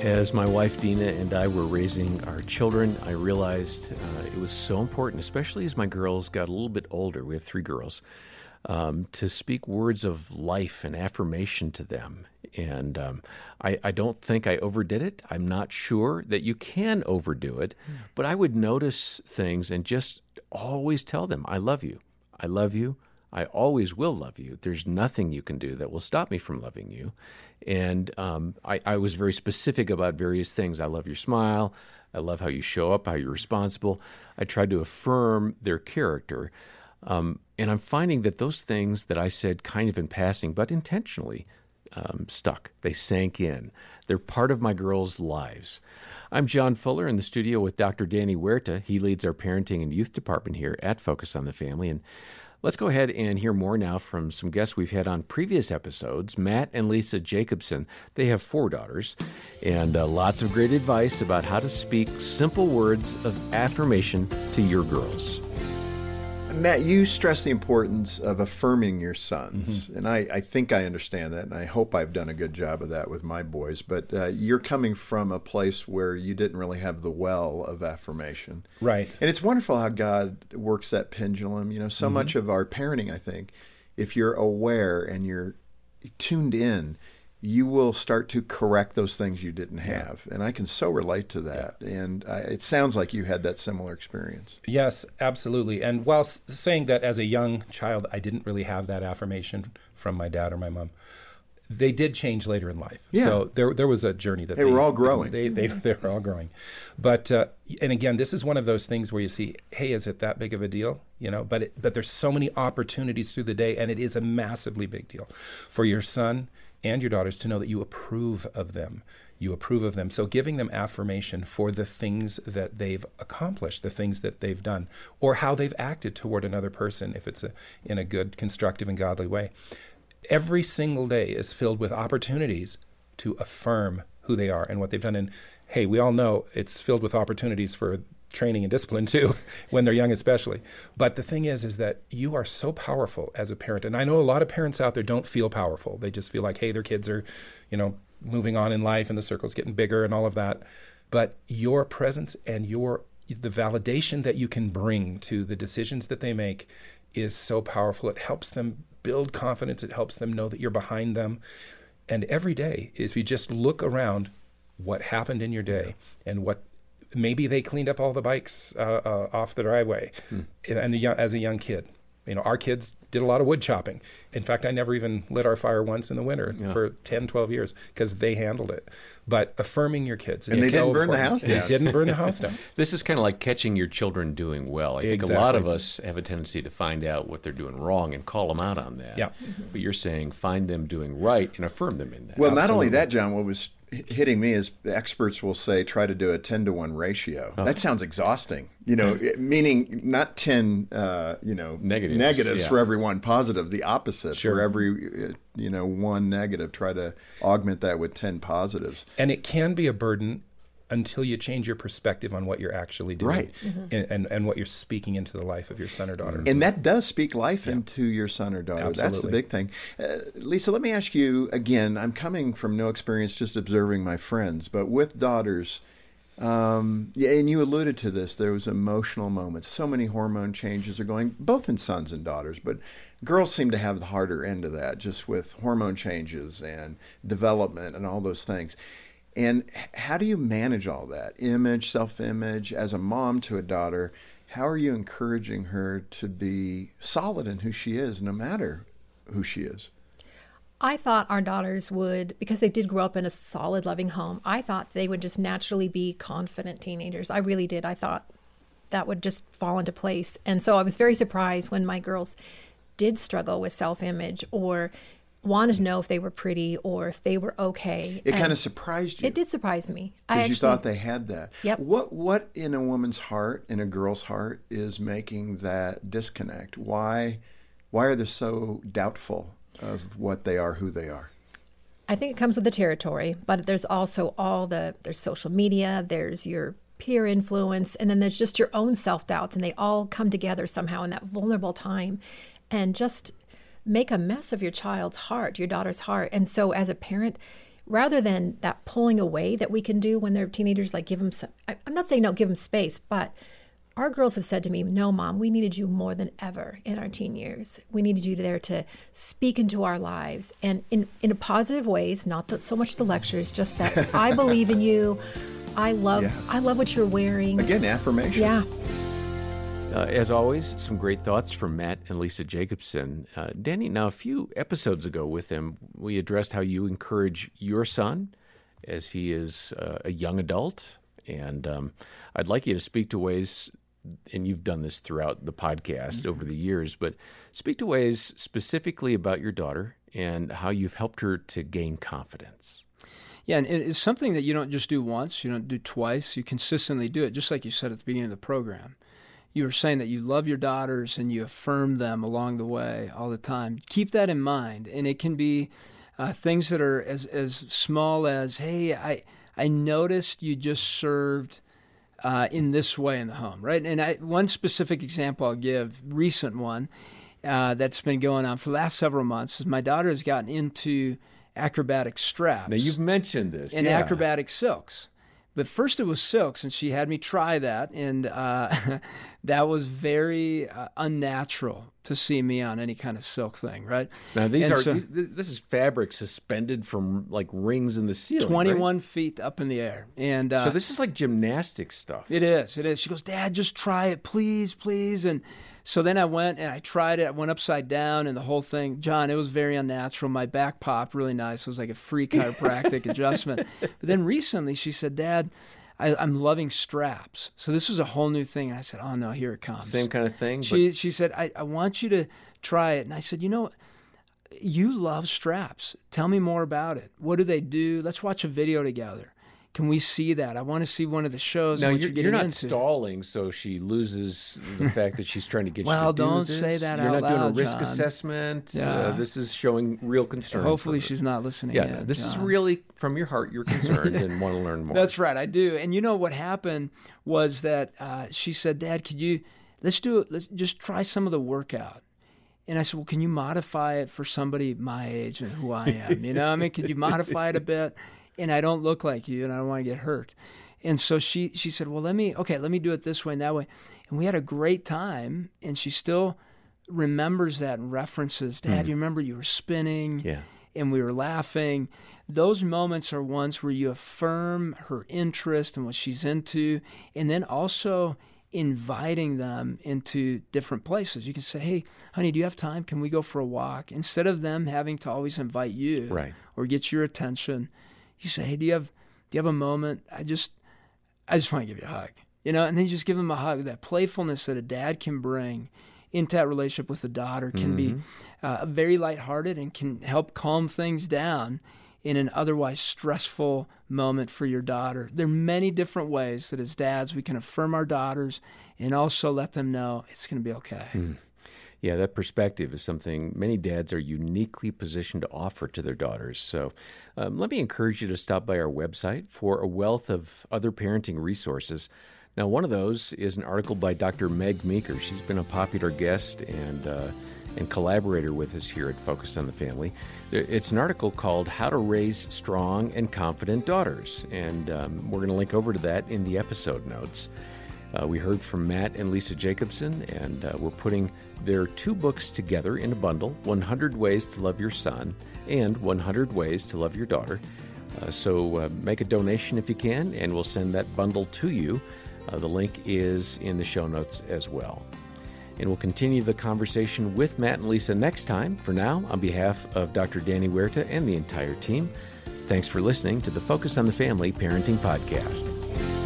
As my wife Dina and I were raising our children, I realized uh, it was so important, especially as my girls got a little bit older. We have three girls. Um, to speak words of life and affirmation to them. And um, I, I, don't think I overdid it. I'm not sure that you can overdo it, mm. but I would notice things and just always tell them, I love you. I love you. I always will love you. There's nothing you can do that will stop me from loving you. And um, I, I, was very specific about various things. I love your smile. I love how you show up, how you're responsible. I tried to affirm their character. Um, and I'm finding that those things that I said kind of in passing, but intentionally, um, stuck. They sank in. They're part of my girls' lives. I'm John Fuller in the studio with Dr. Danny Huerta. He leads our parenting and youth department here at Focus on the Family. And Let's go ahead and hear more now from some guests we've had on previous episodes. Matt and Lisa Jacobson, they have four daughters, and uh, lots of great advice about how to speak simple words of affirmation to your girls. Matt, you stress the importance of affirming your sons, mm-hmm. and I, I, think I understand that, and I hope I've done a good job of that with my boys. But uh, you're coming from a place where you didn't really have the well of affirmation, right? And it's wonderful how God works that pendulum. You know, so mm-hmm. much of our parenting, I think, if you're aware and you're tuned in, you will start to correct those things you didn't have. Yeah. And I can so relate to that. Yeah. And I, it sounds like you had that similar experience. Yes, absolutely. And while saying that as a young child, I didn't really have that affirmation from my dad or my mom. They did change later in life. Yeah. So there, there was a journey that they, they were all growing. They, they, they were all growing. But, uh, and again, this is one of those things where you see, hey, is it that big of a deal? You know, but, it, but there's so many opportunities through the day, and it is a massively big deal for your son and your daughters to know that you approve of them. You approve of them. So giving them affirmation for the things that they've accomplished, the things that they've done, or how they've acted toward another person, if it's a, in a good, constructive, and godly way. Every single day is filled with opportunities to affirm who they are and what they've done. And hey, we all know it's filled with opportunities for training and discipline too when they're young especially. But the thing is is that you are so powerful as a parent. And i know a lot of parents out there don't feel powerful. They just feel like hey their kids are you know moving on in life and the circle's getting bigger and all of that. But your presence and your the validation that you can bring to the decisions that they make is so powerful. It helps them build confidence. It helps them know that you're behind them. And every day if you just look around what happened in your day and what maybe they cleaned up all the bikes uh, uh, off the driveway, hmm. and the, as a young kid. You know, our kids did a lot of wood chopping. In fact, I never even lit our fire once in the winter yeah. for 10, 12 years because they handled it. But affirming your kids. And they so didn't burn important. the house down. They didn't burn the house down. this is kind of like catching your children doing well. I think exactly. a lot of us have a tendency to find out what they're doing wrong and call them out on that. Yeah. But you're saying find them doing right and affirm them in that. Well, Absolutely. not only that, John, what was hitting me is experts will say try to do a 10 to 1 ratio. Oh. That sounds exhausting. You know, meaning not 10 uh, you know negatives, negatives yeah. for every one positive, the opposite sure. for every you know one negative try to augment that with 10 positives. And it can be a burden until you change your perspective on what you're actually doing right. Mm-hmm. And, and, and what you're speaking into the life of your son or daughter. And that does speak life yeah. into your son or daughter. Absolutely. That's the big thing. Uh, Lisa, let me ask you again. I'm coming from no experience, just observing my friends, but with daughters. Um, yeah, and you alluded to this. There was emotional moments. So many hormone changes are going, both in sons and daughters, but girls seem to have the harder end of that, just with hormone changes and development and all those things. And how do you manage all that image, self image, as a mom to a daughter? How are you encouraging her to be solid in who she is, no matter who she is? I thought our daughters would, because they did grow up in a solid, loving home, I thought they would just naturally be confident teenagers. I really did. I thought that would just fall into place. And so I was very surprised when my girls did struggle with self image or wanted to know if they were pretty or if they were okay. It kind of surprised you. It did surprise me. Because you thought they had that. Yep. What what in a woman's heart, in a girl's heart, is making that disconnect? Why why are they so doubtful of what they are, who they are? I think it comes with the territory, but there's also all the there's social media, there's your peer influence, and then there's just your own self doubts, and they all come together somehow in that vulnerable time. And just make a mess of your child's heart, your daughter's heart. And so, as a parent, rather than that pulling away that we can do when they're teenagers, like give them some, I, I'm not saying no, give them space, but our girls have said to me, No, mom, we needed you more than ever in our teen years. We needed you there to speak into our lives and in, in positive ways, not that so much the lectures, just that I believe in you. I love Yeah. I love what you're wearing. Again, affirmation. Yeah. Uh, as always, some great thoughts from Matt and Lisa Jacobson. Uh, Danny, now a few episodes ago with them, we addressed how you encourage your son as he is uh, a young adult. And um, I'd like you to speak to ways, and you've done this throughout the podcast over the years, but speak to ways specifically about your daughter and how you've helped her to gain confidence. Yeah, and it's something that you don't just do once, you don't do twice, you consistently do it, just like you said at the beginning of the program. You were saying that you love your daughters and you affirm them along the way all the time. Keep that in mind, and it can be uh, things that are as as small as, "Hey, I I noticed you just served uh, in this way in the home, right?" And I, one specific example I'll give, recent one uh, that's been going on for the last several months, is my daughter has gotten into acrobatic straps Now, you've mentioned this. and yeah. acrobatic silks. But first it was silks, and she had me try that, and uh, that was very uh, unnatural to see me on any kind of silk thing, right? Now, these And are, so- these, this is fabric suspended from like rings in the ceiling. right? 21 feet up in the air, and uh, So this is like gymnastics stuff. It is. It is. She goes, Dad, just try it, please, please. And so then I went and I tried it. I went upside down and the whole thing. John, it was very unnatural. My back popped really nice. It was like a free chiropractic adjustment. But then recently she said, Dad, I, I'm loving straps. So this was a whole new thing. And I said, Oh no, here it comes. Same kind of thing. She she said, I, I want you to try it. And I said, you know, you love straps. Tell me more about it. What do they do? Let's watch a video together. Can we see that? I want to see one of the shows. now you're, you're, you're not into. stalling, so she loses the fact that she's trying to get Well, you to do don't this. say that You're not doing a risk John. assessment. Yeah. Uh, this is showing real concern. Hopefully, she's not listening. Yeah, yet, this is really from your heart. You're concerned and want to learn more. That's right, I do. And you know what happened was that uh, she said, "Dad, could you let's do it? Let's just try some of the workout." And I said, "Well, can you modify it for somebody my age and who I am? You know, I mean, could you modify it a bit?" And I don't look like you, and I don't want to get hurt. And so she she said, "Well, let me okay, let me do it this way and that way." And we had a great time. And she still remembers that and references, "Dad, mm. you remember you were spinning?" Yeah. and we were laughing. Those moments are ones where you affirm her interest and what she's into, and then also inviting them into different places. You can say, Hey, honey, do you have time? Can we go for a walk? Instead of them having to always invite you Right. or get your attention, you say, Hey, do you have do you have a moment? I just I just want to give you a hug. You know, and then you just give them a hug. That playfulness that a dad can bring into that relationship with a daughter can be uh, very lighthearted and can help calm things down in an otherwise stressful moment for your daughter. There are many different ways that as dads we can affirm our daughters and also let them know it's going to be okay. Yeah, that perspective is something many dads are uniquely positioned to offer to their daughters. So um, let me encourage you to stop by our website for a wealth of other parenting resources. Now, one of those is an article by Dr. Meg Meeker. She's been a popular guest and uh, and collaborator with us here at Focus on the Family. It's an article called "How to Raise Strong and Confident Daughters," and um, we're going to link over to that in the episode notes. Uh, we heard from Matt and Lisa Jacobson, and uh, we're putting their two books together in a bundle 100 Ways to Love Your Son and 100 Ways to Love Your Daughter. Uh, so uh, make a donation if you can, and we'll send that bundle to you. Uh, the link is in the show notes as well. And we'll continue the conversation with Matt and Lisa next time. For now, on behalf of Dr. Danny Huerta and the entire team, thanks for listening to the Focus on the Family Parenting Podcast.